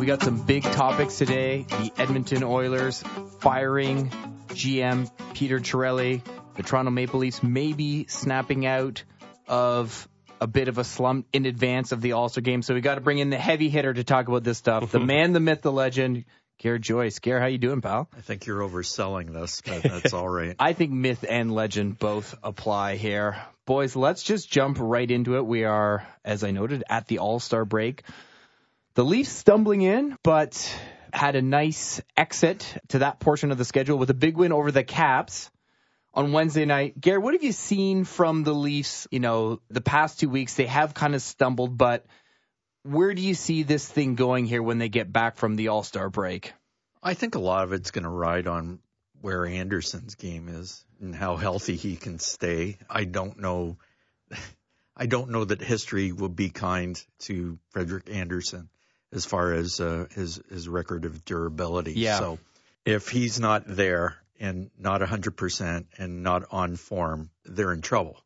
We got some big topics today. The Edmonton Oilers firing GM Peter Chiarelli. The Toronto Maple Leafs maybe snapping out of a bit of a slump in advance of the All Star game. So we got to bring in the heavy hitter to talk about this stuff. the man, the myth, the legend, Garrett Joyce. Garrett, how you doing, pal? I think you're overselling this, but that's all right. I think myth and legend both apply here. Boys, let's just jump right into it. We are, as I noted, at the All Star break. The Leafs stumbling in, but had a nice exit to that portion of the schedule with a big win over the Caps on Wednesday night. Gary, what have you seen from the Leafs? You know, the past two weeks, they have kind of stumbled, but where do you see this thing going here when they get back from the All Star break? I think a lot of it's going to ride on where Andersen's game is and how healthy he can stay. I don't know. I don't know that history will be kind to Frederik Andersen as far as uh, his his record of durability. Yeah. So if he's not there and not 100% and not on form, they're in trouble.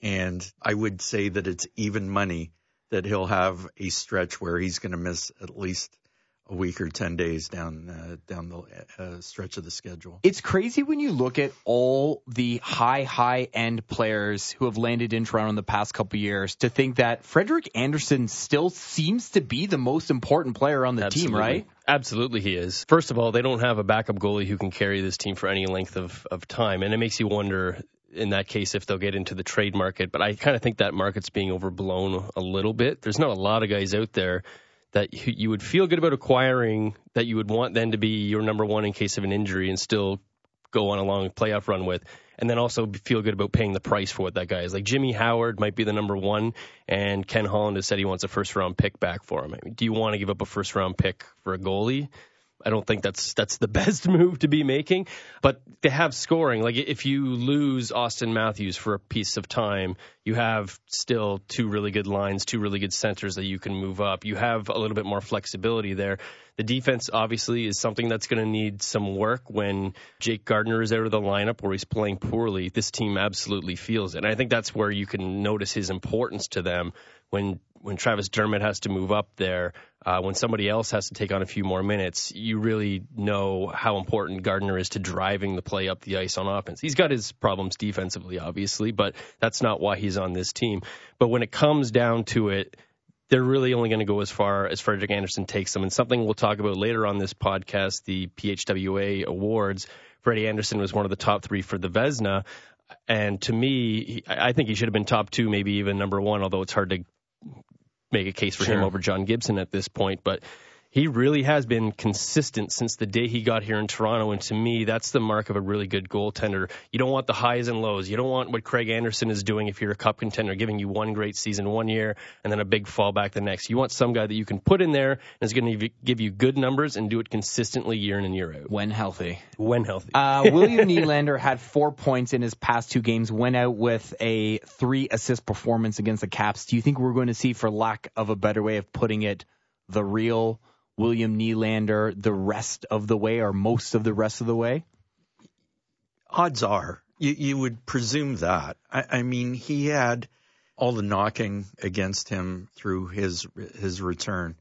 And I would say that it's even money that he'll have a stretch where he's going to miss at least a week or 10 days down uh, down the uh, stretch of the schedule. It's crazy when you look at all the high high end players who have landed in Toronto in the past couple years to think that Frederik Andersen still seems to be the most important player on the Absolutely. team, right? Absolutely, he is. First of all, they don't have a backup goalie who can carry this team for any length of, of time, and it makes you wonder in that case if they'll get into the trade market. But I kind of think that market's being overblown a little bit. There's not a lot of guys out there that you would feel good about acquiring that you would want then to be your number one in case of an injury and still go on a long playoff run with. And then also feel good about paying the price for what that guy is. Like Jimmy Howard might be the number one, and Ken Holland has said he wants a first round pick back for him. I mean, do you want to give up a first round pick for a goalie? I don't think that's that's the best move to be making. But they have scoring. Like if you lose Auston Matthews for a piece of time, you have still two really good lines, two really good centers that you can move up. You have a little bit more flexibility there. The defense obviously is something that's going to need some work when Jake Gardiner is out of the lineup or he's playing poorly. This team absolutely feels it. And I think that's where you can notice his importance to them when when Travis Dermott has to move up there, uh, when somebody else has to take on a few more minutes, you really know how important Gardiner is to driving the play up the ice on offense. He's got his problems defensively, obviously, but that's not why he's on this team. But when it comes down to it, they're really only going to go as far as Frederik Andersen takes them. And something we'll talk about later on this podcast, the PHWA awards. Freddie Andersen was one of the top three for the Vezina. And to me, I think he should have been top two, maybe even number one, although it's hard to make a case for Sure. him over John Gibson at this point, but he really has been consistent since the day he got here in Toronto. And to me, that's the mark of a really good goaltender. You don't want the highs and lows. You don't want what Craig Anderson is doing if you're a cup contender, giving you one great season one year and then a big fallback the next. You want some guy that you can put in there and is going to give you good numbers and do it consistently year in and year out When healthy. when healthy. Uh, William Nylander had four points in his past two games, went out with a three assist performance against the Caps. Do you think we're going to see, for lack of a better way of putting it, the real William Nylander the rest of the way or most of the rest of the way? Odds are you, you would presume that. I, I mean, he had all the knocking against him through his his return.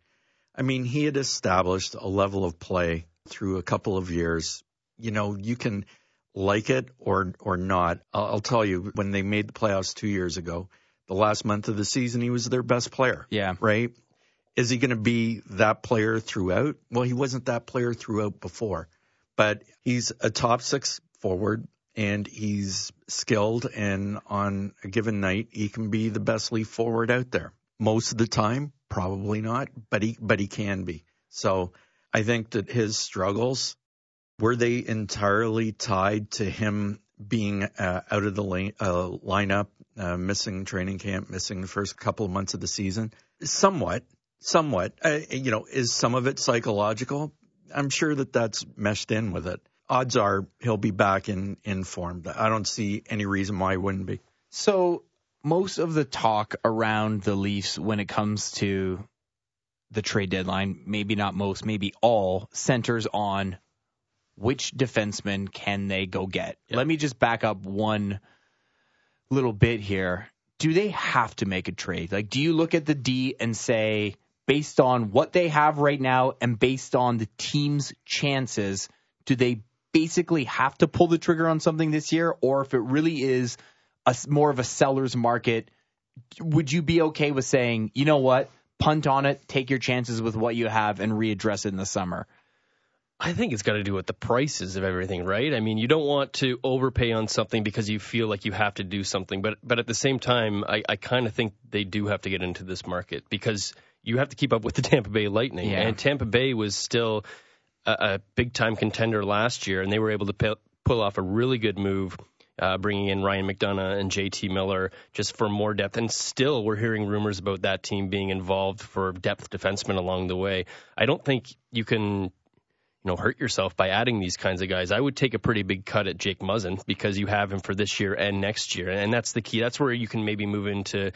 I mean, he had established a level of play through a couple of years. You know, you can like it or or not. I'll, I'll tell you, when they made the playoffs two years ago, the last month of the season, he was their best player. Yeah. Right? Is he going to be that player throughout? Well, he wasn't that player throughout before, but he's a top six forward and he's skilled and on a given night, he can be the best leaf forward out there. Most of the time, probably not, but he, but he can be. So I think that his struggles were they entirely tied to him being uh, out of the lane, uh, lineup, uh, missing training camp, missing the first couple of months of the season? Somewhat, somewhat. Uh, you know, is some of it psychological? I'm sure that that's meshed in with it. Odds are he'll be back in in form. I don't see any reason why he wouldn't be. So most of the talk around the Leafs when it comes to the trade deadline, maybe not most, maybe all, centers on which defenseman can they go get. Let me just back up one little bit here. Do they have to make a trade? Like, do you look at the D and say based on what they have right now and based on the team's chances, do they basically have to pull the trigger on something this year? Or if it really is a, more of a seller's market, would you be okay with saying, you know what, punt on it, take your chances with what you have, and readdress it in the summer? I think it's got to do with the prices of everything, right? I mean, you don't want to overpay on something because you feel like you have to do something, but but at the same time, I, I kind of think they do have to get into this market because you have to keep up with the Tampa Bay Lightning, Yeah. and Tampa Bay was still a, a big time contender last year, and they were able to pu- pull off a really good move. Uh, bringing in Ryan McDonagh and JT Miller just for more depth. And still, we're hearing rumors about that team being involved for depth defensemen along the way. I don't think you can you know, hurt yourself by adding these kinds of guys. I would take a pretty big cut at Jake Muzzin because you have him for this year and next year. And that's the key. That's where you can maybe move into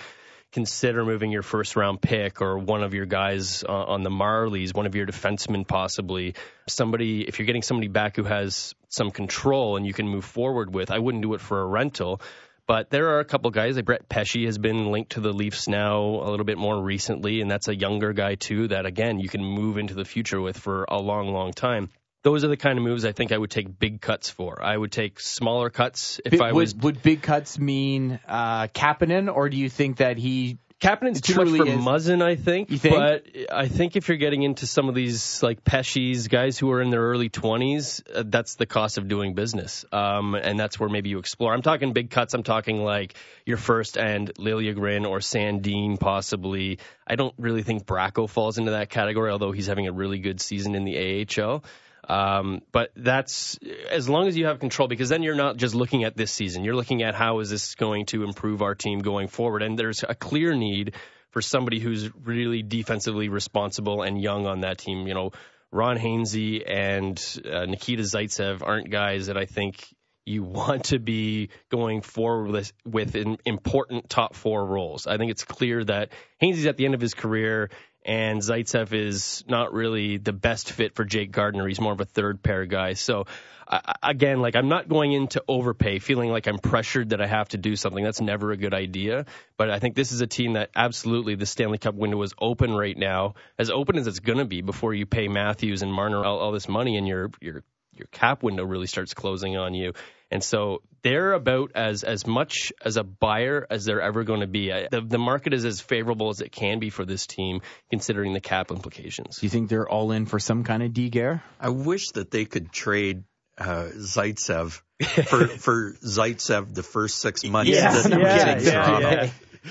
consider moving your first round pick or one of your guys uh, on the Marlies, one of your defensemen possibly. Somebody, if you're getting somebody back who has some control and you can move forward with, I wouldn't do it for a rental. But there are a couple guys. Like Brett Pesce has been linked to the Leafs now a little bit more recently, and that's a younger guy too. That again you can move into the future with for a long, long time. Those are the kind of moves I think I would take big cuts for. I would take smaller cuts if Big- I was. would, would big cuts mean uh, Kapanen, or do you think that he Kapanen's too much for is- Muzzin, I think. Think? But I think if you're getting into some of these like Pesce's guys who are in their early 20s, uh, that's the cost of doing business. Um, and that's where maybe you explore. I'm talking big cuts. I'm talking like your first and Liljegren or Sandin possibly. I don't really think Bracco falls into that category, although he's having a really good season in the AHL. Um, but that's as long as you have control, because then you're not just looking at this season. You're looking at how is this going to improve our team going forward. And there's a clear need for somebody who's really defensively responsible and young on that team. You know, Ron Hainsey and uh, Nikita Zaitsev aren't guys that I think you want to be going forward with, with in important top four roles. I think it's clear that Hainsey's at the end of his career and Zaitsev is not really the best fit for Jake Gardiner. He's more of a third pair guy. So I, again, like I'm not going in to overpay, feeling like I'm pressured that I have to do something. That's never a good idea. But I think this is a team that absolutely the Stanley Cup window is open right now, as open as it's going to be before you pay Matthews and Marner all, all this money and your your your cap window really starts closing on you. And so they're about as as much as a buyer as they're ever going to be. I- The, the market is as favorable as it can be for this team, considering the cap implications. do you think they're all in for some kind of D Gare? I wish that they could trade uh, Zaitsev for for Zaitsev the first six months Yeah, that we're yeah, getting yeah, Toronto. yeah.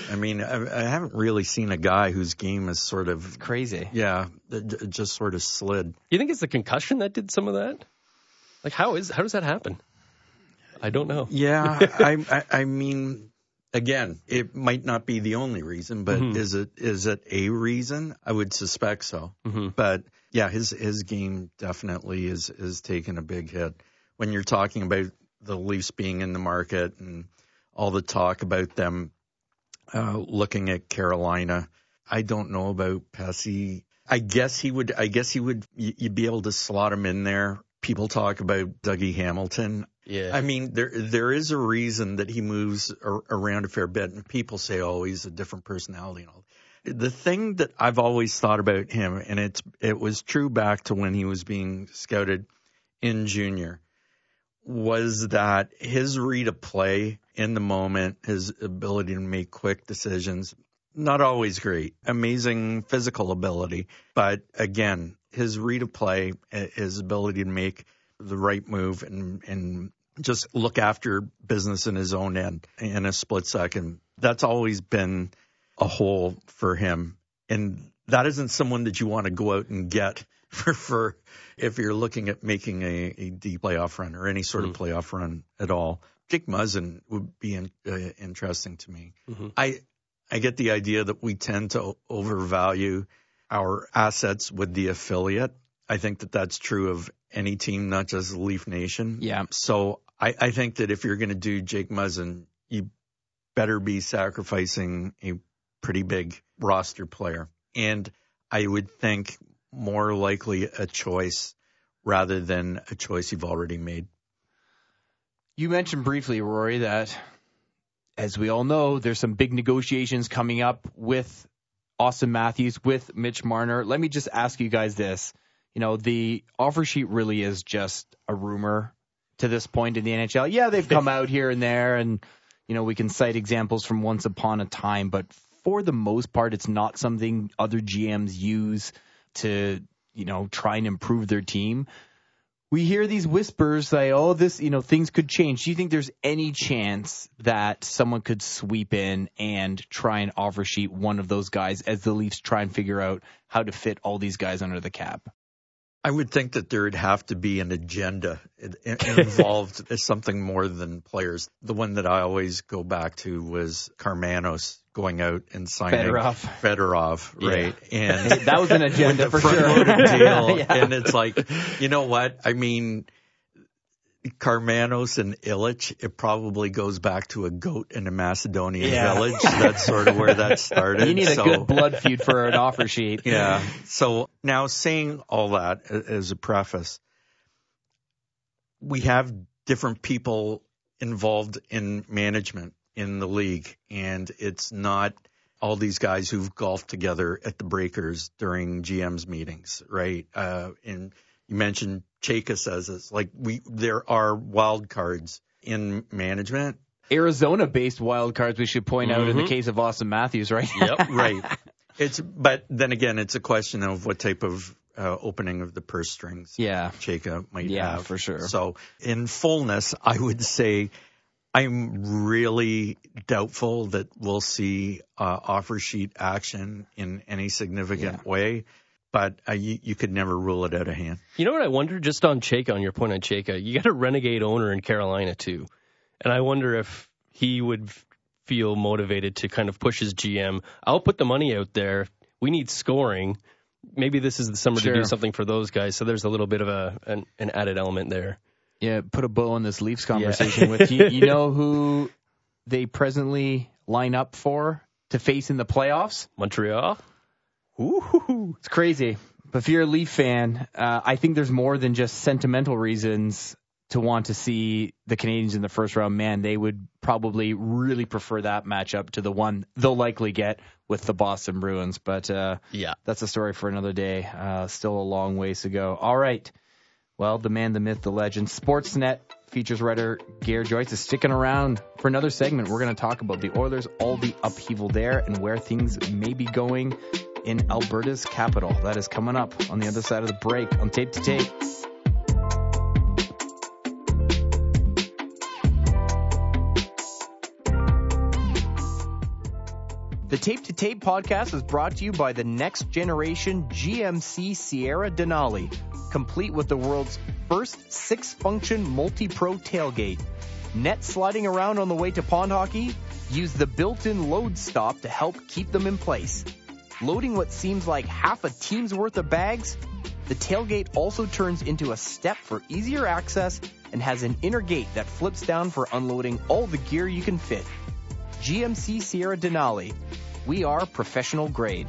I mean, I, I haven't really seen a guy whose game is sort of Crazy. yeah, it- it just sort of slid. You think it's the concussion that did some of that? Like how is how does that happen? I don't know. Yeah, I, I I mean, again, it might not be the only reason, but Mhm. is it is it a reason? I would suspect so. Mhm. But yeah, his his game definitely is is taking a big hit. When you're talking about the Leafs being in the market and all the talk about them uh, looking at Carolina, I don't know about Pesce. I guess he would. I guess he would. You'd be able to slot him in there. People talk about Dougie Hamilton. Yeah. I mean, there there is a reason that he moves ar- around a fair bit, and people say, "Oh, he's a different personality." And all. The thing that I've always thought about him, and it's it was true back to when he was being scouted in junior, was that his read of play in the moment, his ability to make quick decisions, not always great. Amazing physical ability, but again, his read of play, eh, his ability to make the right move and and just look after business in his own end in a split second. That's always been a hole for him. And that isn't someone that you want to go out and get for, for if you're looking at making a, a deep playoff run or any sort of playoff run at all. Jake Muzzin would be in, uh, interesting to me. Mhm. I I get the idea that we tend to overvalue our assets with the affiliate. I think that that's true of any team, not just Leaf Nation. Yeah. So I, I think that if you're going to do Jake Muzzin, you better be sacrificing a pretty big roster player. And I would think more likely a choice rather than a choice you've already made. You mentioned briefly, Rory, that as we all know, there's some big negotiations coming up with Auston Matthews with Mitch Marner. Let me just ask you guys this. You know, the offer sheet really is just a rumor to this point in the NHL. Yeah, they've come out here and there and you know, we can cite examples from once upon a time, but for the most part it's not something other GMs use to, you know, try and improve their team we hear these whispers say, "Oh, this, you know, things could change." Do you think there's any chance that someone could sweep in and try and offer sheet one of those guys as the Leafs try and figure out how to fit all these guys under the cap? I would think that there would have to be an agenda involved, as something more than players. The one that I always go back to was Karmanos going out and signing Fedorov, Fedorov right? Yeah. And that was an agenda for sure. deal, yeah. And it's like, you know what? I mean, Karmanos and Ilitch, it probably goes back to a goat in a Macedonian yeah. village. That's sort of where that started. You need so, a good blood feud for an offer sheet. Yeah. So now saying all that as a preface, we have different people involved in management in the league, and it's not all these guys who've golfed together at the breakers during GM's meetings, right? Uh, and you mentioned Chayka says this, like we, there are wild cards in management. Arizona based wild cards, we should point mm-hmm. out in the mm-hmm. case of Auston Matthews, right? Yep, right. It's, but then again, it's a question of what type of uh, opening of the purse strings. Yeah. Chayka might yeah, have. for sure. So in fullness, I would say I'm really doubtful that we'll see uh, offer sheet action in any significant yeah. way, but uh, you, you, could never rule it out of hand. You know what I wonder? Just on Chayka, on your point on Chayka, you got a renegade owner in Carolina too, and I wonder if he would feel motivated to kind of push his GM. I'll put the money out there. We need scoring. Maybe this is the summer sure. to do something for those guys. So there's a little bit of a an, an added element there yeah, put a bow on this Leafs conversation yeah. with you. You know who they presently line up for to face in the playoffs? Montreal. Ooh, it's crazy. But if you're a Leaf fan, uh, I think there's more than just sentimental reasons to want to see the Canadiens in the first round. Man, they would probably really prefer that matchup to the one they'll likely get with the Boston Bruins. But uh, yeah, that's a story for another day. Uh, still a long ways to go. All right. Well, the man, the myth, the legend, Sportsnet features writer Gare Joyce is sticking around for another segment. We're going to talk about the Oilers, all the upheaval there, and where things may be going in Alberta's capital. That is coming up on the other side of the break on Tape to Tape. The Tape to Tape podcast is brought to you by the next generation GMC Sierra Denali complete with the world's first six function multi pro tailgate. Net sliding around on the way to pond hockey? Use the built in load stop to help keep them in place. Loading what seems like half a team's worth of bags? The tailgate also turns into a step for easier access and has an inner gate that flips down for unloading all the gear you can fit. GMC Sierra Denali. We are professional grade.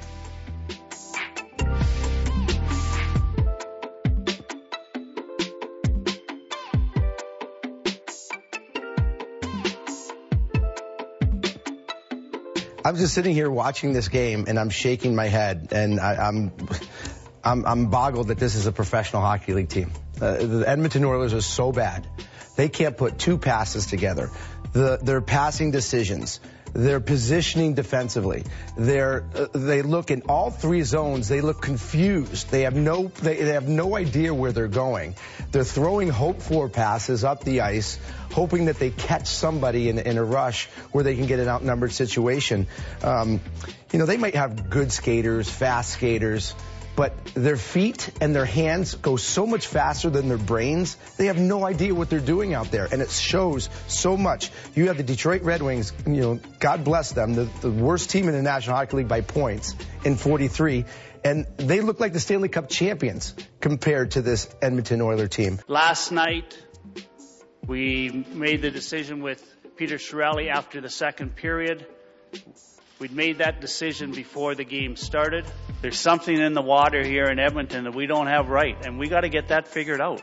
I'm just sitting here watching this game and I'm shaking my head and I, am I'm, I'm, I'm boggled that this is a professional hockey league team. Uh, the Edmonton Oilers are so bad. They can't put two passes together. The, their passing decisions, their positioning defensively, they're, uh, they look in all three zones. They look confused. They have no they, they have no idea where they're going. They're throwing hope for passes up the ice hoping that they catch somebody in, in a rush where they can get an outnumbered situation. Um, you know, they might have good skaters, fast skaters, but their feet and their hands go so much faster than their brains. They have no idea what they're doing out there, and it shows so much. You have the Detroit Red Wings, you know, God bless them, the, the worst team in the National Hockey League by points in 43, and they look like the Stanley Cup champions compared to this Edmonton Oiler team. Last night, we made the decision with Peter Chiarelli after the second period. We'd made that decision before the game started. There's something in the water here in Edmonton that we don't have right, and we got to get that figured out.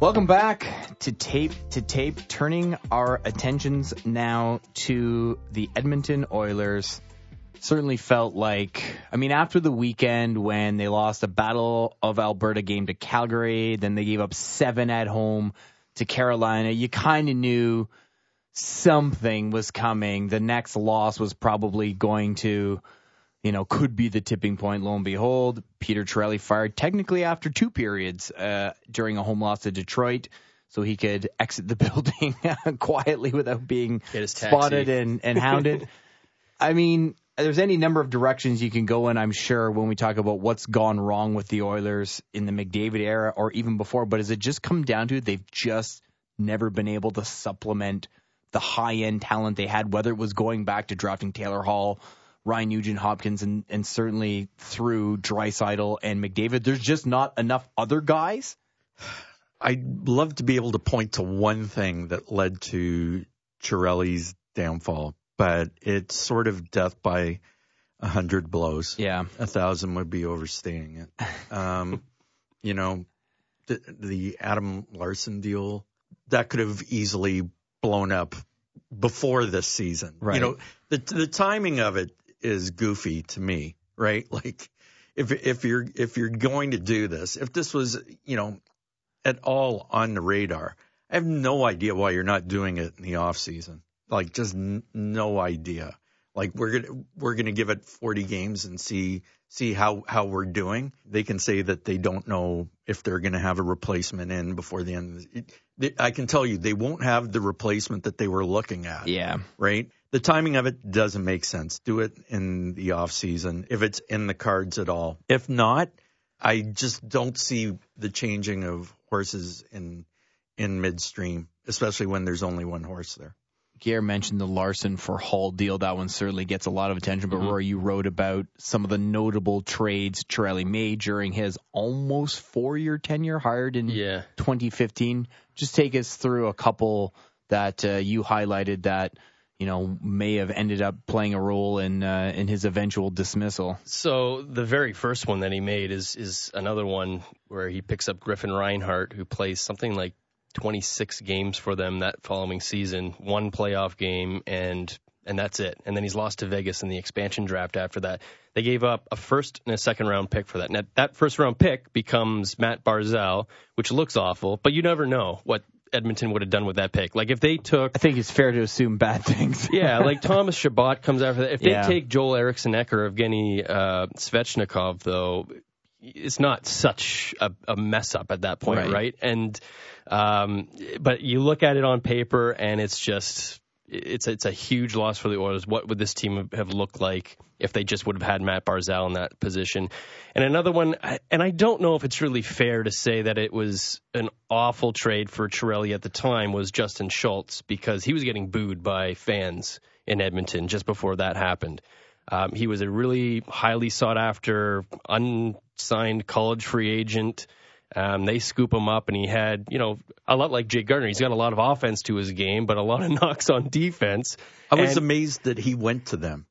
Welcome back to Tape to Tape, turning our attentions now to the Edmonton Oilers. certainly felt like, I mean, after the weekend when they lost a Battle of Alberta game to Calgary, then they gave up seven at home to Carolina, you kind of knew something was coming. The next loss was probably going to, you know, could be the tipping point. Lo and behold, Peter Chiarelli fired technically after two periods uh, during a home loss to Detroit. So he could exit the building quietly without being spotted and, and hounded. I mean, there's any number of directions you can go in, I'm sure, when we talk about what's gone wrong with the Oilers in the McDavid era or even before. But has it just come down to they've just never been able to supplement the high end talent they had, whether it was going back to drafting Taylor Hall, Ryan Nugent Hopkins, and, and certainly through Draisaitl and McDavid. There's just not enough other guys. I'd love to be able to point to one thing that led to Chiarelli's downfall, but it's sort of death by a hundred blows. Yeah. A thousand would be overstating it. Um, you know, the, the Adam Larsson deal, that could have easily blown up before this season. Right. You know, the the timing of it is goofy to me, right? Like if if you're if you're going to do this, if this was, you know, at all on the radar, I have no idea why you're not doing it in the off season. Like just n- no idea. Like we're gonna we're gonna give it 40 games and see see how how we're doing. They can say that they don't know if they're gonna have a replacement in before the end. It, they, I can tell you they won't have the replacement that they were looking at. Yeah. Right. The timing of it doesn't make sense. Do it in the off season if it's in the cards at all. If not, I just don't see the changing of horses in in midstream, especially when there's only one horse there. Gare mentioned the Larsson for Hall deal. That one certainly gets a lot of attention. But Roy, you wrote about some of the notable trades Chiarelli made during his almost four-year tenure, hired in Yeah. 2015. Just take us through a couple that uh, you highlighted that you know may have ended up playing a role in uh, in his eventual dismissal. So the very first one that he made is is another one where he picks up Griffin Reinhart, who plays something like 26 games for them that following season, one playoff game, and and that's it. And then he's lost to Vegas in the expansion draft after that. They gave up a first and a second round pick for that. Now, that first round pick becomes Matt Barzal, which looks awful, but you never know what Edmonton would have done with that pick. Like if they took I think it's fair to assume bad things. yeah, like Thomas Chabot comes after that. If they Yeah. take Joel Eriksson Ek or Evgeny uh, Svechnikov, though, it's not such a, a mess up at that point, Right. right? And um, but you look at it on paper, and it's just it's it's a huge loss for the Oilers. What would this team have looked like if they just would have had Matt Barzal in that position? And another one, and I don't know if it's really fair to say that it was an awful trade for Chiarelli at the time was Justin Schultz because he was getting booed by fans in Edmonton just before that happened. Um, he was a really highly sought after, unsigned college free agent. Um, they scoop him up, and he had, you know, a lot like Jake Gardiner. He's got a lot of offense to his game, but a lot of knocks on defense. I was And- amazed that he went to them.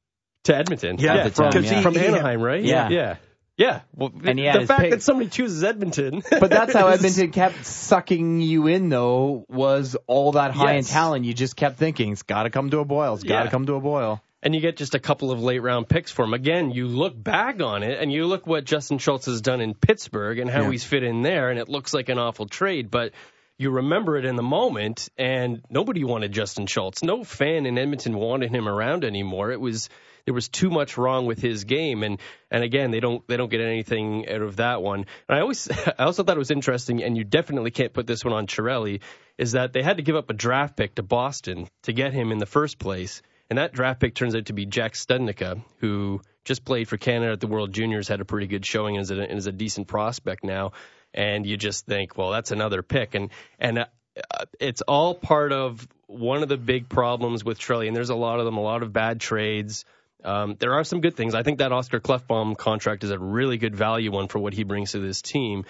to Edmonton. Yeah, at the time, from, yeah. from He- he- Anaheim, right? Yeah. yeah, yeah. Well, And he the fact pick. that somebody chooses Edmonton, But that's how Edmonton kept sucking you in, though, was all that high end Yes. talent. You just kept thinking, it's got to come to a boil. It's got to Yeah. come to a boil. And you get just a couple of late round picks for him. Again, you look back on it and you look what Justin Schultz has done in Pittsburgh and how Yeah. he's fit in there, and it looks like an awful trade, but you remember it in the moment, and nobody wanted Justin Schultz. No fan in Edmonton wanted him around anymore. It was there was too much wrong with his game, and and again, they don't they don't get anything out of that one. And I always I also thought it was interesting, and you definitely can't put this one on Chiarelli, is that they had to give up a draft pick to Boston to get him in the first place. And that draft pick turns out to be Jack Studnicka, who just played for Canada at the World Juniors, had a pretty good showing, and is a, and is a decent prospect now. And you just think, well, that's another pick, and and uh, uh, it's all part of one of the big problems with Trelly. And there's a lot of them, a lot of bad trades. Um, there are some good things. I think that Oscar Klefbom contract is a really good value one for what he brings to this team.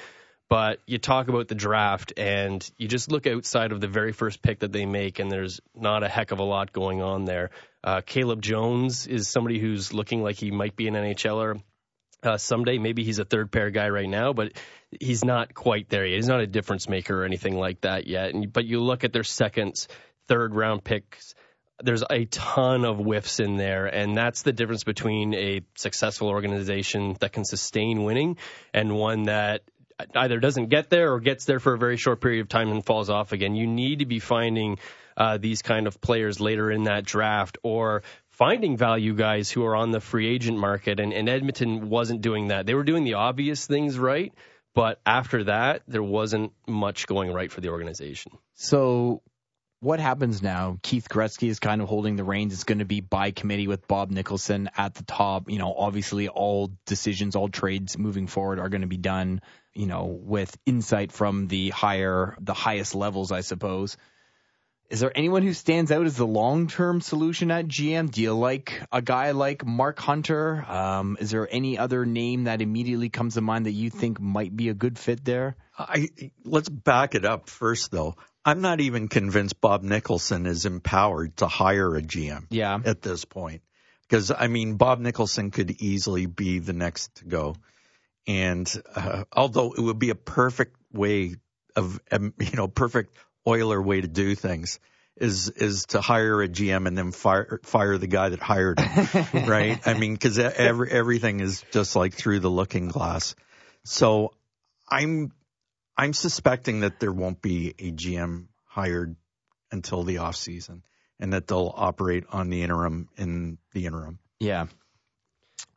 But you talk about the draft, and you just look outside of the very first pick that they make, and there's not a heck of a lot going on there. Uh, Caleb Jones is somebody who's looking like he might be an NHLer uh, someday. Maybe he's a third pair guy right now, but he's not quite there yet. He's not a difference maker or anything like that yet. And, but you look at their seconds, third round picks. there's a ton of whiffs in there, and that's the difference between a successful organization that can sustain winning and one that either doesn't get there or gets there for a very short period of time and falls off again. You need to be finding uh, these kind of players later in that draft or finding value guys who are on the free agent market. And, and Edmonton wasn't doing that. They were doing the obvious things right, but after that, there wasn't much going right for the organization. So what happens now? Keith Gretzky is kind of holding the reins. It's going to be by committee with Bob Nicholson at the top. You know, obviously all decisions, all trades moving forward are going to be done, you know, with insight from the higher, the highest levels, I suppose. Is there anyone who stands out as the long-term solution at GM? Do you like a guy like Mark Hunter? Um, is there any other name that immediately comes to mind that you think might be a good fit there? I, let's back it up first, though. I'm not even convinced Bob Nicholson is empowered to hire a GM. Yeah. At this point, because I mean, Bob Nicholson could easily be the next to go, and uh, although it would be a perfect way of, um, you know, perfect Oiler way to do things is is to hire a GM and then fire fire the guy that hired him, right? I mean, because every everything is just like through the looking glass. So I'm I'm suspecting that there won't be a GM hired until the off season, and that they'll operate on the interim in the interim. Yeah.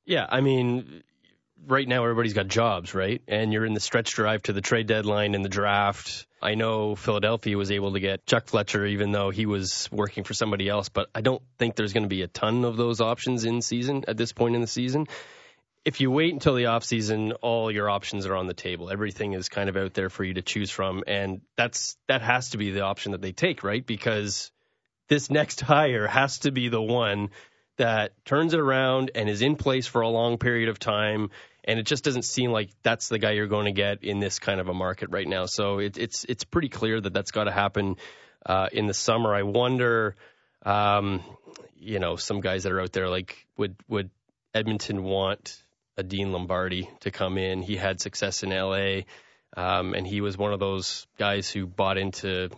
Yeah, I mean, right now everybody's got jobs, right? And you're in the stretch drive to the trade deadline and the draft. I know Philadelphia was able to get Chuck Fletcher even though he was working for somebody else, but I don't think there's going to be a ton of those options in season at this point in the season. If you wait until the offseason, all your options are on the table. Everything is kind of out there for you to choose from and that's that has to be the option that they take, right? Because this next hire has to be the one that turns it around and is in place for a long period of time and it just doesn't seem like that's the guy you're going to get in this kind of a market right now. So it, it's it's pretty clear that that's got to happen uh, in the summer. I wonder, um, you know, some guys that are out there like would would Edmonton want a Dean Lombardi to come in? He had success in L.A. Um, and he was one of those guys who bought into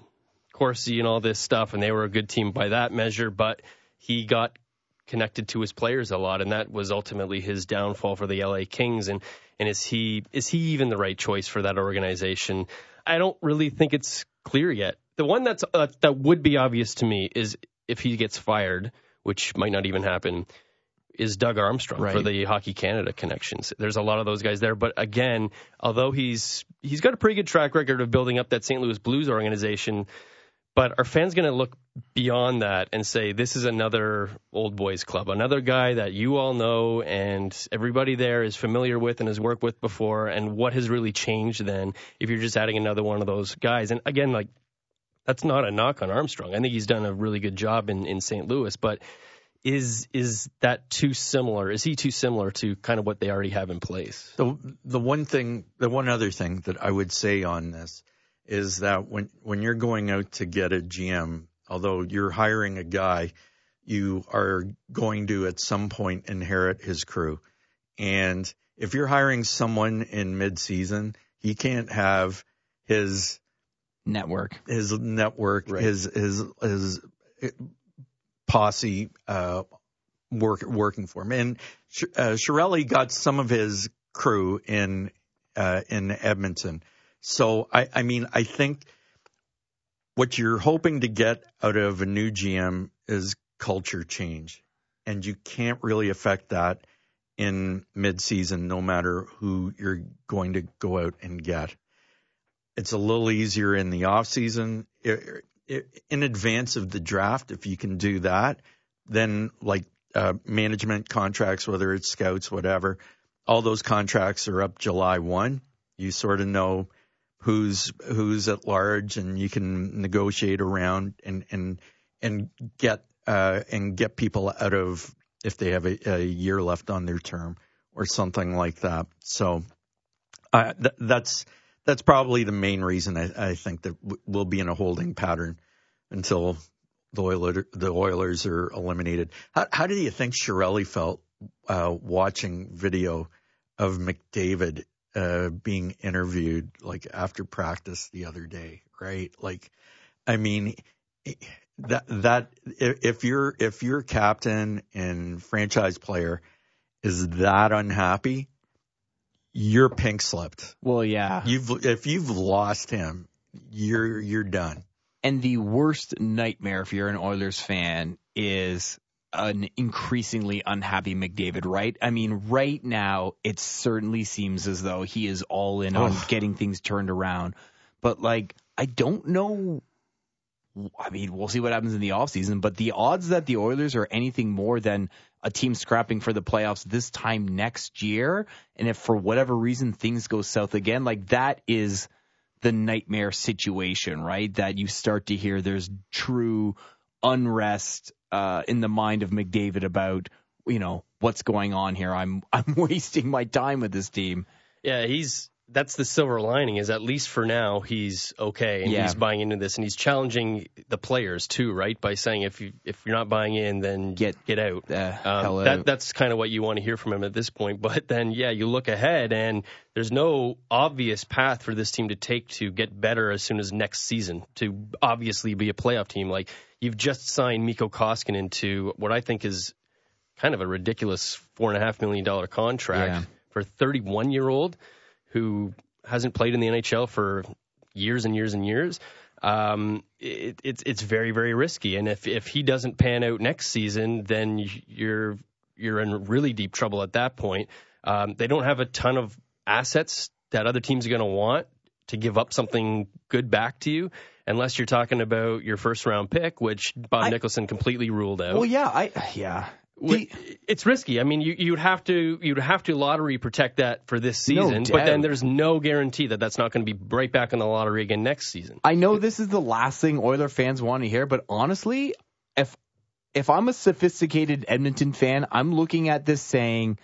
Corsi and all this stuff, and they were a good team by that measure. But he got connected to his players a lot, and that was ultimately his downfall for the LA Kings. And and is he is he even the right choice for that organization? I don't really think it's clear yet. The one that's uh, that would be obvious to me is if he gets fired, which might not even happen, is Doug Armstrong right. for the Hockey Canada connections. There's a lot of those guys there, but again, although he's he's got a pretty good track record of building up that St. Louis Blues organization, but are fans going to look beyond that and say, this is another old boys club, another guy that you all know and everybody there is familiar with and has worked with before? And what has really changed then if you're just adding another one of those guys? And again, like, that's not a knock on Armstrong. I think he's done a really good job in, in St. Louis, but is is that too similar? Is he too similar to kind of what they already have in place? The the one thing, the one other thing that I would say on this is that when when you're going out to get a GM, although you're hiring a guy, you are going to at some point inherit his crew. And if you're hiring someone in mid-season, he can't have his network, his network, right. his his his posse uh, work working for him. And uh, Chiarelli got some of his crew in uh, in Edmonton so I, I mean, I think what you're hoping to get out of a new GM is culture change, and you can't really affect that in midseason, no matter who you're going to go out and get. It's a little easier in the off season, in advance of the draft. If you can do that, then like uh, management contracts, whether it's scouts, whatever, all those contracts are up July one. You sort of know who's who's at large, and you can negotiate around and and and get uh, and get people out of if they have a, a year left on their term or something like that. So uh, th- that's that's probably the main reason I, I think that we'll be in a holding pattern until the Oilers, the Oilers are eliminated. How, how do you think Chiarelli felt uh, watching video of McDavid uh, being interviewed like after practice the other day, right? Like, I mean, that that if you're if your captain and franchise player is that unhappy, you're pink slipped. Well, yeah. You've if you've lost him, you're you're done. And the worst nightmare if you're an Oilers fan is an increasingly unhappy McDavid, right? I mean, right now it certainly seems as though he is all in on getting things turned around. But like, I don't know. I mean, we'll see what happens in the offseason, but the odds that the Oilers are anything more than a team scrapping for the playoffs this time next year, and if for whatever reason things go south again, like that is the nightmare situation, right? That you start to hear there's true unrest uh, in the mind of McDavid about you know what's going on here. I'm I'm wasting my time with this team. Yeah, he's that's the silver lining is at least for now he's okay and Yeah. he's buying into this and he's challenging the players too, right? By saying if you if you're not buying in, then Get get out. the Um, that out. that's kind of what you want to hear from him at this point. But then, yeah, you look ahead, and there's no obvious path for this team to take to get better as soon as next season to obviously be a playoff team. Like you've just signed Mikko Koskinen to what I think is kind of a ridiculous four and a half million dollar contract Yeah. for a 31 year old who hasn't played in the NHL for years and years and years. Um, it, it's it's very very risky, and if if he doesn't pan out next season, then you're you're in really deep trouble at that point. Um, they don't have a ton of assets that other teams are going to want to give up something good back to you, unless you're talking about your first round pick, which Bob I- Nicholson completely ruled out. Well, yeah, I yeah. It's risky. I mean, you, you'd have to you'd have to lottery protect that for this season, but then there's no guarantee that that's not going to be right back in the lottery again next season. I know this is the last thing Oiler fans want to hear, but honestly, if if I'm a sophisticated Edmonton fan, I'm looking at this saying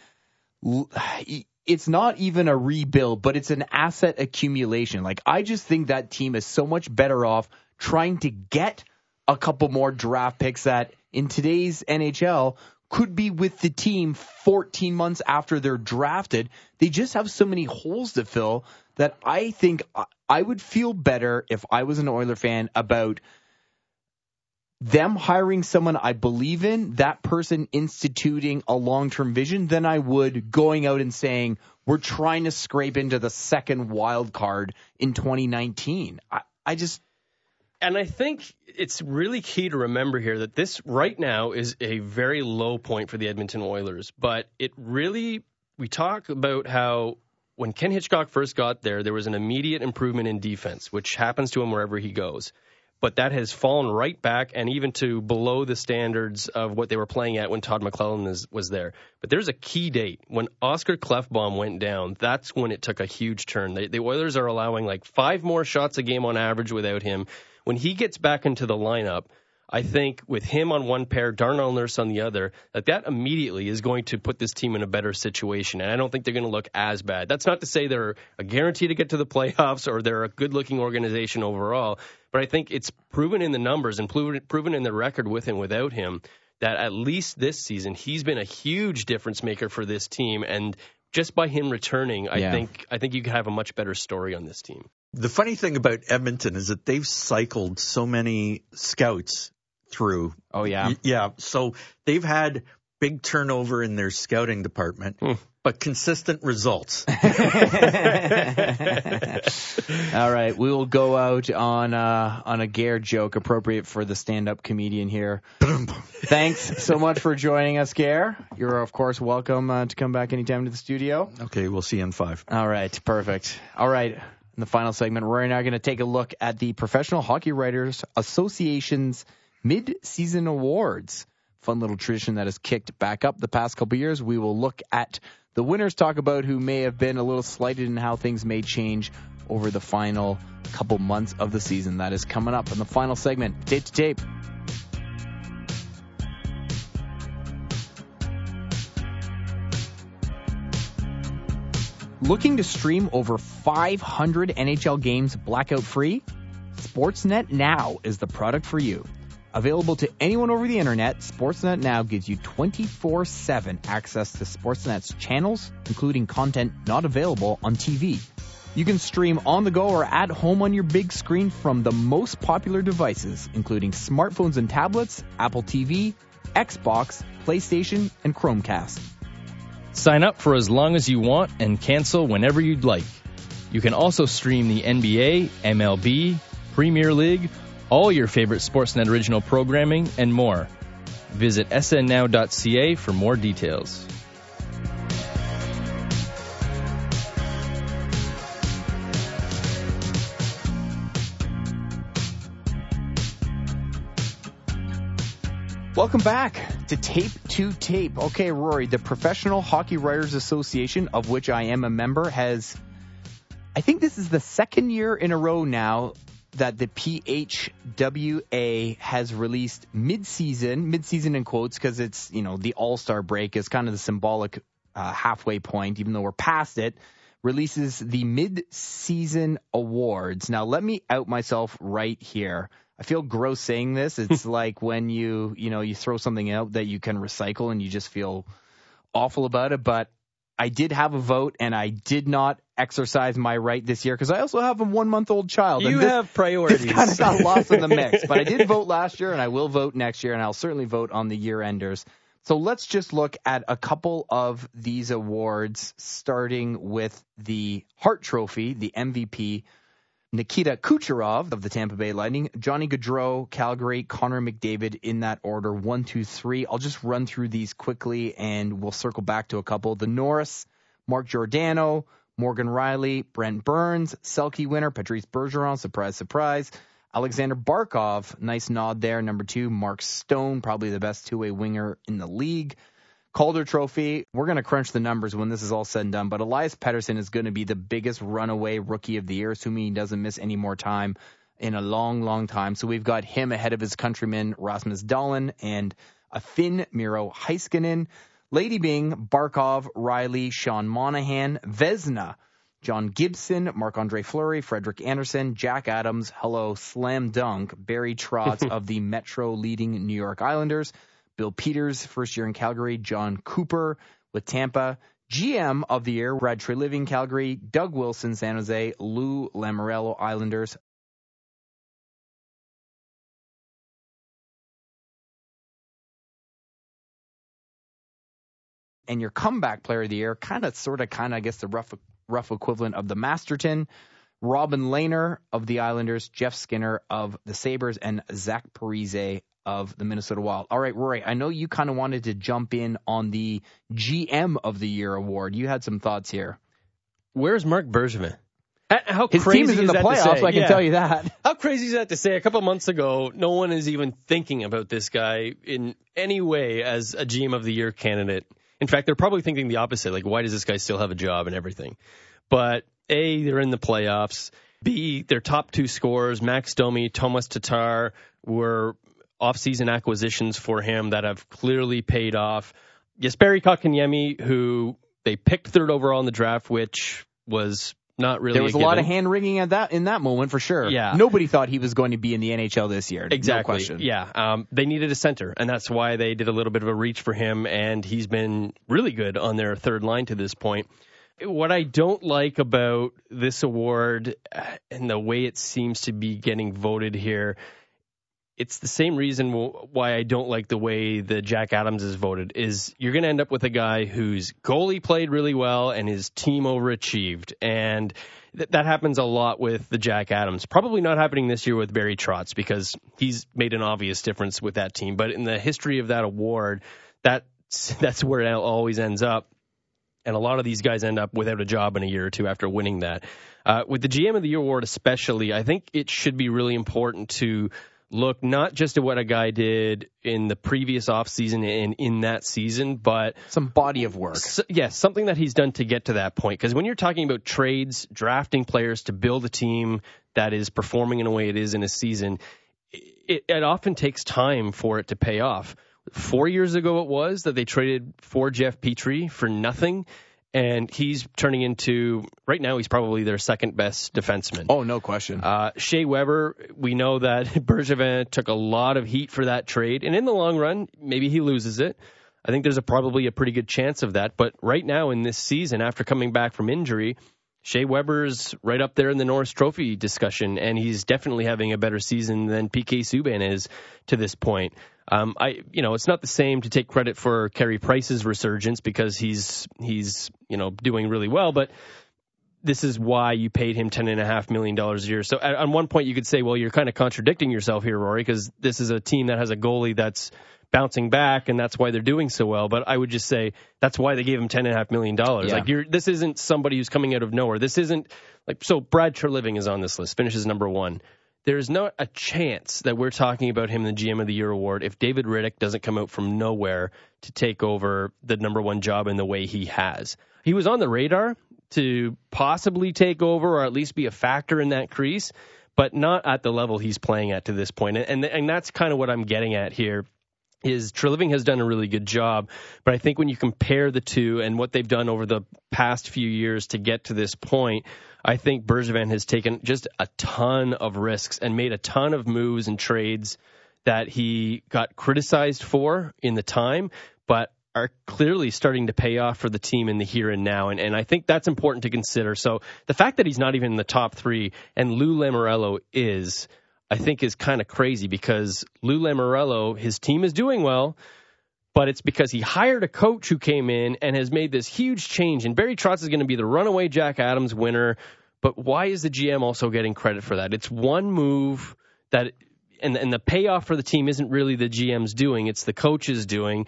it's not even a rebuild, but it's an asset accumulation. Like I just think that team is so much better off trying to get a couple more draft picks that in today's NHL could be with the team 14 months after they're drafted. They just have so many holes to fill that I think I- would feel better if I was an Oiler fan about them hiring someone I believe in, that person instituting a long term vision, than I would going out and saying, we're trying to scrape into the second wild card in 2019. I, I just, And I think it's really key to remember here that this right now is a very low point for the Edmonton Oilers. But it really, we talk about how when Ken Hitchcock first got there, there was an immediate improvement in defense, which happens to him wherever he goes. But that has fallen right back and even to below the standards of what they were playing at when Todd McLellan is, was there. But there's a key date. When Oscar Klefbom went down, that's when it took a huge turn. The, the Oilers are allowing like five more shots a game on average without him. When he gets back into the lineup, I think with him on one pair, Darnell Nurse on the other, that that immediately is going to put this team in a better situation. And I don't think they're going to look as bad. That's not to say they're a guarantee to get to the playoffs or they're a good looking organization overall. But I think it's proven in the numbers and proven, proven in the record with and without him that at least this season, he's been a huge difference maker for this team. And just by him returning, I Yeah. think I think you could have a much better story on this team. The funny thing about Edmonton is that they've cycled so many scouts through. oh yeah. Yeah. So they've had big turnover in their scouting department, but consistent results. All right, we will go out on uh, on a Gare joke appropriate for the stand-up comedian here. Thanks so much for joining us, Gare. You're of course welcome uh, to come back anytime to the studio. okay, we'll see you in five. All right, perfect. All right, in the final segment, we're now going to take a look at the Professional Hockey Writers Association's mid-season awards. Fun little tradition that has kicked back up the past couple years. We will look at the winners, talk about who may have been a little slighted and how things may change over the final couple months of the season. That is coming up in the final segment. Tape to tape. Looking to stream over 500 NHL games blackout free? Sportsnet Now is the product for you. Available to anyone over the internet, Sportsnet Now gives you 24 7 access to Sportsnet's channels, including content not available on TV. You can stream on the go or at home on your big screen from the most popular devices, including smartphones and tablets, Apple TV, Xbox, PlayStation, and Chromecast. Sign up for as long as you want and cancel whenever you'd like. You can also stream the NBA, MLB, Premier League, all your favorite Sportsnet original programming, and more. Visit snnow.ca for more details. Welcome back to Tape to Tape. Okay, Rory, the Professional Hockey Writers Association, of which I am a member, has, I think this is the second year in a row now that the PHWA has released mid-season, mid-season in quotes, because it's, you know, the All-Star break is kind of the symbolic uh, halfway point, even though we're past it, releases the mid-season awards. Now, let me out myself right here. I feel gross saying this. It's like when you, you know, you throw something out that you can recycle and you just feel awful about it. But I did have a vote and I did not exercise my right this year because I also have a one month old child. You and this, have priorities. This kind of got lost in the mix. But I did vote last year and I will vote next year and I'll certainly vote on the year enders. So let's just look at a couple of these awards, starting with the Hart Trophy, the MVP Nikita Kucherov of the Tampa Bay Lightning, Johnny Gaudreau, Calgary, Connor McDavid in that order, one, two, three. I'll just run through these quickly and we'll circle back to a couple. The Norris, Mark Giordano, Morgan Rielly, Brent Burns, Selke winner, Patrice Bergeron, surprise, surprise. Alexander Barkov, nice nod there. Number two, Mark Stone, probably the best two-way winger in the league. Calder Trophy, we're going to crunch the numbers when this is all said and done, but Elias Pettersson is going to be the biggest runaway rookie of the year, assuming he doesn't miss any more time in a long, long time. So we've got him ahead of his countryman Rasmus Dahlin and a Finn Miro Heiskanen. Lady Byng, Barkov, Rielly, Sean Monahan, Vezina, John Gibson, Marc Andre Fleury, Frederik Andersen, Jack Adams, hello, slam dunk, Barry Trotz of the Metro leading New York Islanders. Bill Peters, first year in Calgary, Jon Cooper with Tampa, GM of the year, Brad Treliving, Calgary, Doug Wilson, San Jose, Lou Lamoriello, Islanders. And your comeback player of the year, kind of, sort of, kind of, I guess the rough, rough equivalent of the Masterton, Robin Lehner of the Islanders, Jeff Skinner of the Sabres, and Zach Parise of the Minnesota Wild. All right, Rory, I know you kind of wanted to jump in on the GM of the Year award. You had some thoughts here. Where's Marc Bergevin? Uh, how His crazy team is in the that to playoffs, say? I can Yeah. tell you that. How crazy is that to say? A couple months ago, no one is even thinking about this guy in any way as a GM of the year candidate. In fact, they're probably thinking the opposite. Like, why does this guy still have a job and everything? But A, they're in the playoffs. B, their top two scorers, Max Domi, Thomas Tatar, were off-season acquisitions for him that have clearly paid off. Jesperi Kotkaniemi, who they picked third overall in the draft, which was not really There was a lot given. of hand wringing at that in that moment for sure. Yeah. Nobody thought he was going to be in the NHL this year. No Exactly. question. Yeah. Um, they needed a center, and that's why they did a little bit of a reach for him, and he's been really good on their third line to this point. What I don't like about this award uh, and the way it seems to be getting voted here, it's the same reason why I don't like the way the Jack Adams is voted. Is you're going to end up with a guy whose goalie played really well and his team overachieved, and th- that happens a lot with the Jack Adams. Probably not happening this year with Barry Trotz because he's made an obvious difference with that team. But in the history of that award, that's that's where it always ends up. And a lot of these guys end up without a job in a year or two after winning that. Uh, with the GM of the Year award, especially, I think it should be really important to look not just at what a guy did in the previous offseason and in that season, but Some body of work. S- yes, something that he's done to get to that point. Because when you're talking about trades, drafting players to build a team that is performing in a way it is in a season, it, it often takes time for it to pay off. Four years ago, it was that they traded for Jeff Petry for nothing, and he's turning into right now. He's probably their second best defenseman. Oh, no question. Uh, Shea Weber, we know that Bergevin took a lot of heat for that trade, and in the long run, maybe he loses it. I think there's a, probably a pretty good chance of that. But right now in this season, after coming back from injury, Shea Weber's right up there in the Norris Trophy discussion, and he's definitely having a better season than PK Subban is to this point. Um, I, you know, it's not the same to take credit for Carey Price's resurgence because he's he's you know doing really well, but this is why you paid him ten and a half million dollars a year. So at, on one point you could say, well, you're kind of contradicting yourself here, Rory, because this is a team that has a goalie that's bouncing back, and that's why they're doing so well. But I would just say that's why they gave him ten and a half million dollars. Yeah. Like you're, this isn't somebody who's coming out of nowhere. This isn't like so. Brad Treliving is on this list, finishes number one. There's not a chance that we're talking about him in the GM of the Year award if David Rittich doesn't come out from nowhere to take over the number one job in the way he has. He was on the radar to possibly take over or at least be a factor in that crease, but not at the level he's playing at to this point. And and that's kind of what I'm getting at here is Treliving has done a really good job, but I think when you compare the two and what they've done over the past few years to get to this point, I think Bergevin has taken just a ton of risks and made a ton of moves and trades that he got criticized for in the time, but are clearly starting to pay off for the team in the here and now. And, and I think that's important to consider. So the fact that he's not even in the top three and Lou Lamoriello is, I think is kind of crazy because Lou Lamoriello, his team is doing well, but it's because he hired a coach who came in and has made this huge change. And Barry Trotz is going to be the runaway Jack Adams winner. But why is the GM also getting credit for that? It's one move that, and, and the payoff for the team isn't really the GM's doing, it's the coach's doing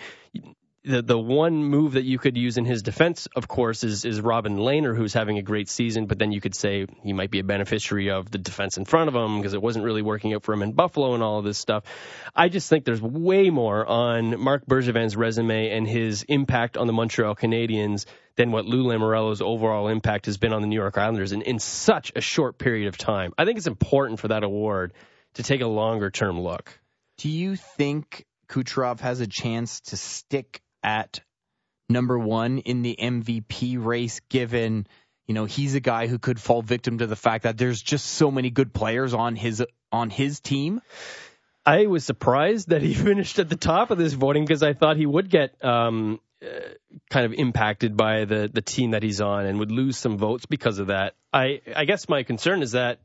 the the one move that you could use in his defense, of course, is is Robin Lehner, who's having a great season. But then you could say he might be a beneficiary of the defense in front of him because it wasn't really working out for him in Buffalo and all of this stuff. I just think there's way more on Marc Bergevin's resume and his impact on the Montreal Canadiens than what Lou Lamoriello's overall impact has been on the New York Islanders in, in such a short period of time. I think it's important for that award to take a longer term look. Do you think Kucherov has a chance to stick at number one in the MVP race, given you know he's a guy who could fall victim to the fact that there's just so many good players on his on his team. I was surprised that he finished at the top of this voting because I thought he would get um, uh, kind of impacted by the the team that he's on and would lose some votes because of that. I I guess my concern is that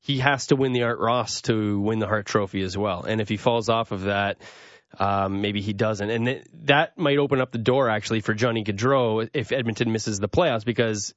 he has to win the Art Ross to win the Hart Trophy as well, and if he falls off of that um, maybe he doesn't, and th- that might open up the door actually for Johnny Gaudreau if Edmonton misses the playoffs because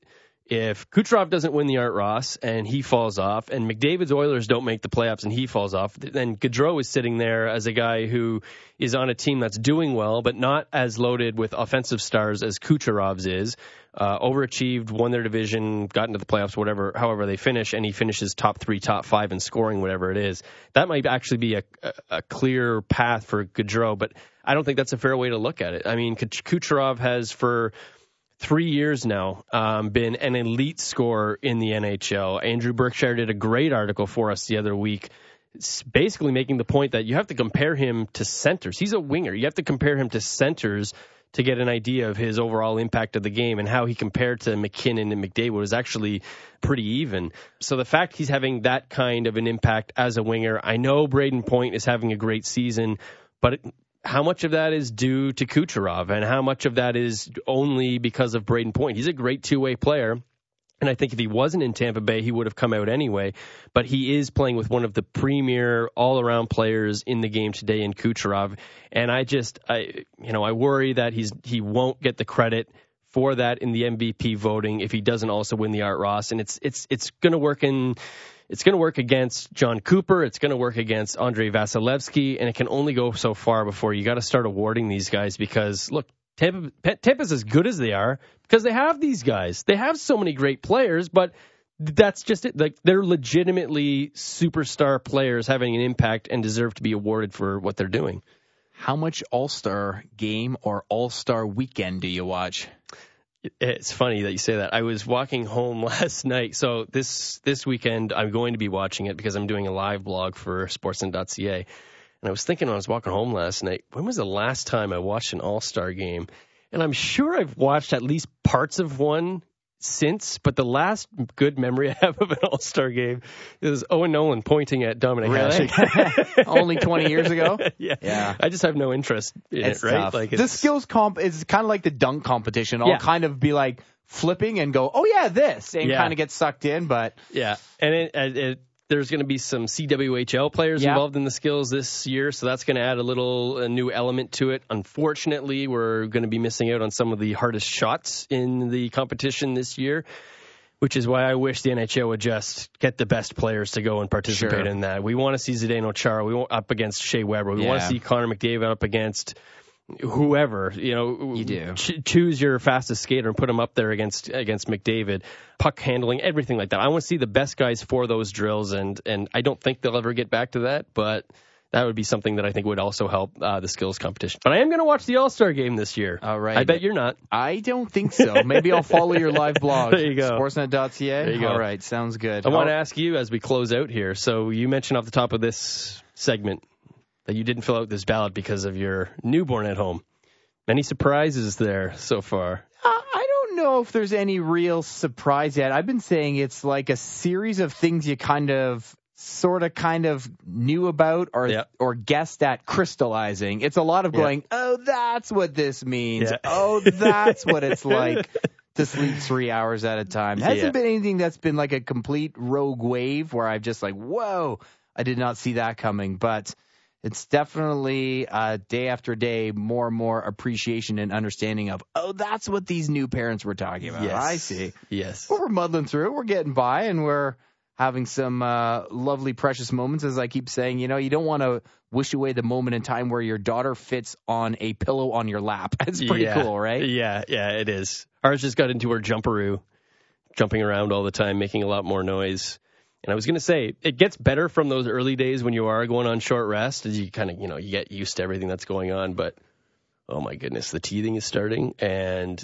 if Kucherov doesn't win the Art Ross and he falls off, and McDavid's Oilers don't make the playoffs and he falls off, then Gaudreau is sitting there as a guy who is on a team that's doing well, but not as loaded with offensive stars as Kucherov's is. Uh, overachieved, won their division, got into the playoffs, whatever, however they finish, and he finishes top three, top five in scoring, whatever it is. That might actually be a, a, a clear path for Gaudreau, but I don't think that's a fair way to look at it. I mean, Kucherov has for three years now um, been an elite scorer in the NHL. Andrew Berkshire did a great article for us the other week. Basically making the point that you have to compare him to centers. He's a winger. You have to compare him to centers to get an idea of his overall impact of the game and how he compared to MacKinnon and McDavid was actually pretty even. So the fact he's having that kind of an impact as a winger, I know Brayden Point is having a great season, but how much of that is due to Kucherov and how much of that is only because of Brayden Point? He's a great two way player. And I think if he wasn't in Tampa Bay, he would have come out anyway. But he is playing with one of the premier all around players in the game today in Kucherov. And I just, I, you know, I worry that he's, he won't get the credit for that in the MVP voting if he doesn't also win the Art Ross. And it's, it's, it's going to work in, it's going to work against Jon Cooper. It's going to work against Andrei Vasilevskiy, and it can only go so far before you got to start awarding these guys because look, Tampa, Tampa's as good as they are because they have these guys. They have so many great players, but that's just it. Like they're legitimately superstar players having an impact and deserve to be awarded for what they're doing. How much All Star game or All Star weekend do you watch? It's funny that you say that. I was walking home last night. So this this weekend I'm going to be watching it because I'm doing a live blog for sportsnet.ca. And I was thinking when I was walking home last night, when was the last time I watched an All-Star game? And I'm sure I've watched at least parts of one since, but the last good memory I have of an All Star game is Owen Nolan pointing at Dominik really? Only 20 years ago? yeah. Yeah. I just have no interest in It's it, right? tough. Like the skills comp is kind of like the dunk competition. I'll Yeah. kind of be like, flipping and go, oh yeah, this, and Yeah. kind of get sucked in. But Yeah, and it, it, it, there's going to be some CWHL players Yeah. involved in the skills this year, so that's going to add a little a new element to it. Unfortunately, we're going to be missing out on some of the hardest shots in the competition this year. Which is why I wish the NHL would just get the best players to go and participate Sure. in that. We want to see Zdeno Chara. We want up against Shea Weber. We want to see Connor McDavid up against whoever you know You do. ch- choose your fastest skater and put him up there against against McDavid puck handling everything like that I want to see the best guys for those drills and and I don't think they'll ever get back to that but that would be something that I think would also help uh, the skills competition but I am going to watch the All-Star game this year All right. I bet you're not I don't think so. Maybe I'll follow your live blog. There you go. Sportsnet.ca. There you go. All right, sounds good. I want to ask you as we close out here so you mentioned off the top of this segment that you didn't fill out this ballot because of your newborn at home any surprises there so far Uh, I don't know if there's any real surprise yet. I've been saying it's like a series of things you kind of sort of kind of knew about or Yeah. or guessed at crystallizing. It's a lot of going, "Oh, that's what this means. Yeah. Oh, that's what it's like." To sleep three hours at a time. Hasn't Yeah. been anything that's been like a complete rogue wave where I've just like, whoa, I did not see that coming. But it's definitely uh, day after day more and more appreciation and understanding of oh that's what these new parents were talking about. I see. Yes. Well, we're muddling through we're getting by and we're having some uh, lovely precious moments. As i keep saying you know you don't want to wish away the moment in time where your daughter fits on a pillow on your lap. It's pretty yeah. cool right? Yeah, yeah, it is. Ours just got into her jumperoo, jumping around all the time, making a lot more noise. And I was gonna say, it gets better from those early days when you are going on short rest, as you kind of, you know, you get used to everything that's going on. But oh my goodness, the teething is starting. And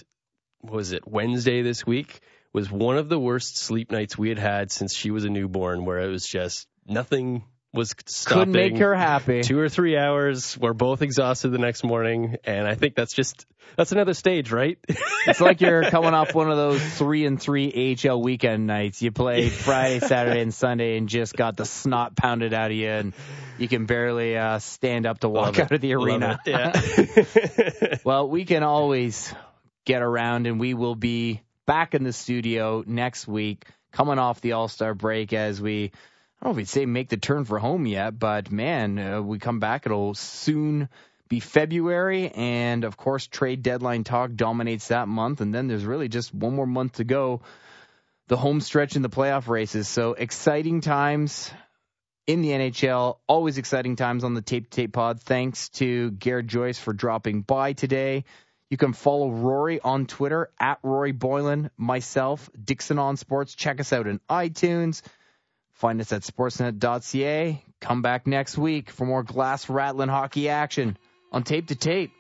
was it Wednesday this week was one of the worst sleep nights we had had since she was a newborn, where it was just nothing was stopping couldn't make her happy two or three hours. We're both exhausted the next morning, and I think that's just that's another stage, right? It's like you're coming off one of those three and three AHL weekend nights. You played Friday, Saturday, and Sunday, and just got the snot pounded out of you, and you can barely uh, stand up to walk Love it. out of the arena. Yeah. Well, we can always get around, and we will be back in the studio next week, coming off the All Star break as we. I don't know if we'd say make the turn for home yet, but man, uh, we come back. It'll soon be February, and of course, trade deadline talk dominates that month, and then there's really just one more month to go. The home stretch in the playoff races. So exciting times in the NHL. Always exciting times on the Tape to Tape Pod. Thanks to Gare Joyce for dropping by today. You can follow Rory on Twitter at Rory Boylen, myself, Dixon on Sports. Check us out in iTunes. Find us at sportsnet.ca. Come back next week for more glass rattling hockey action on Tape to Tape.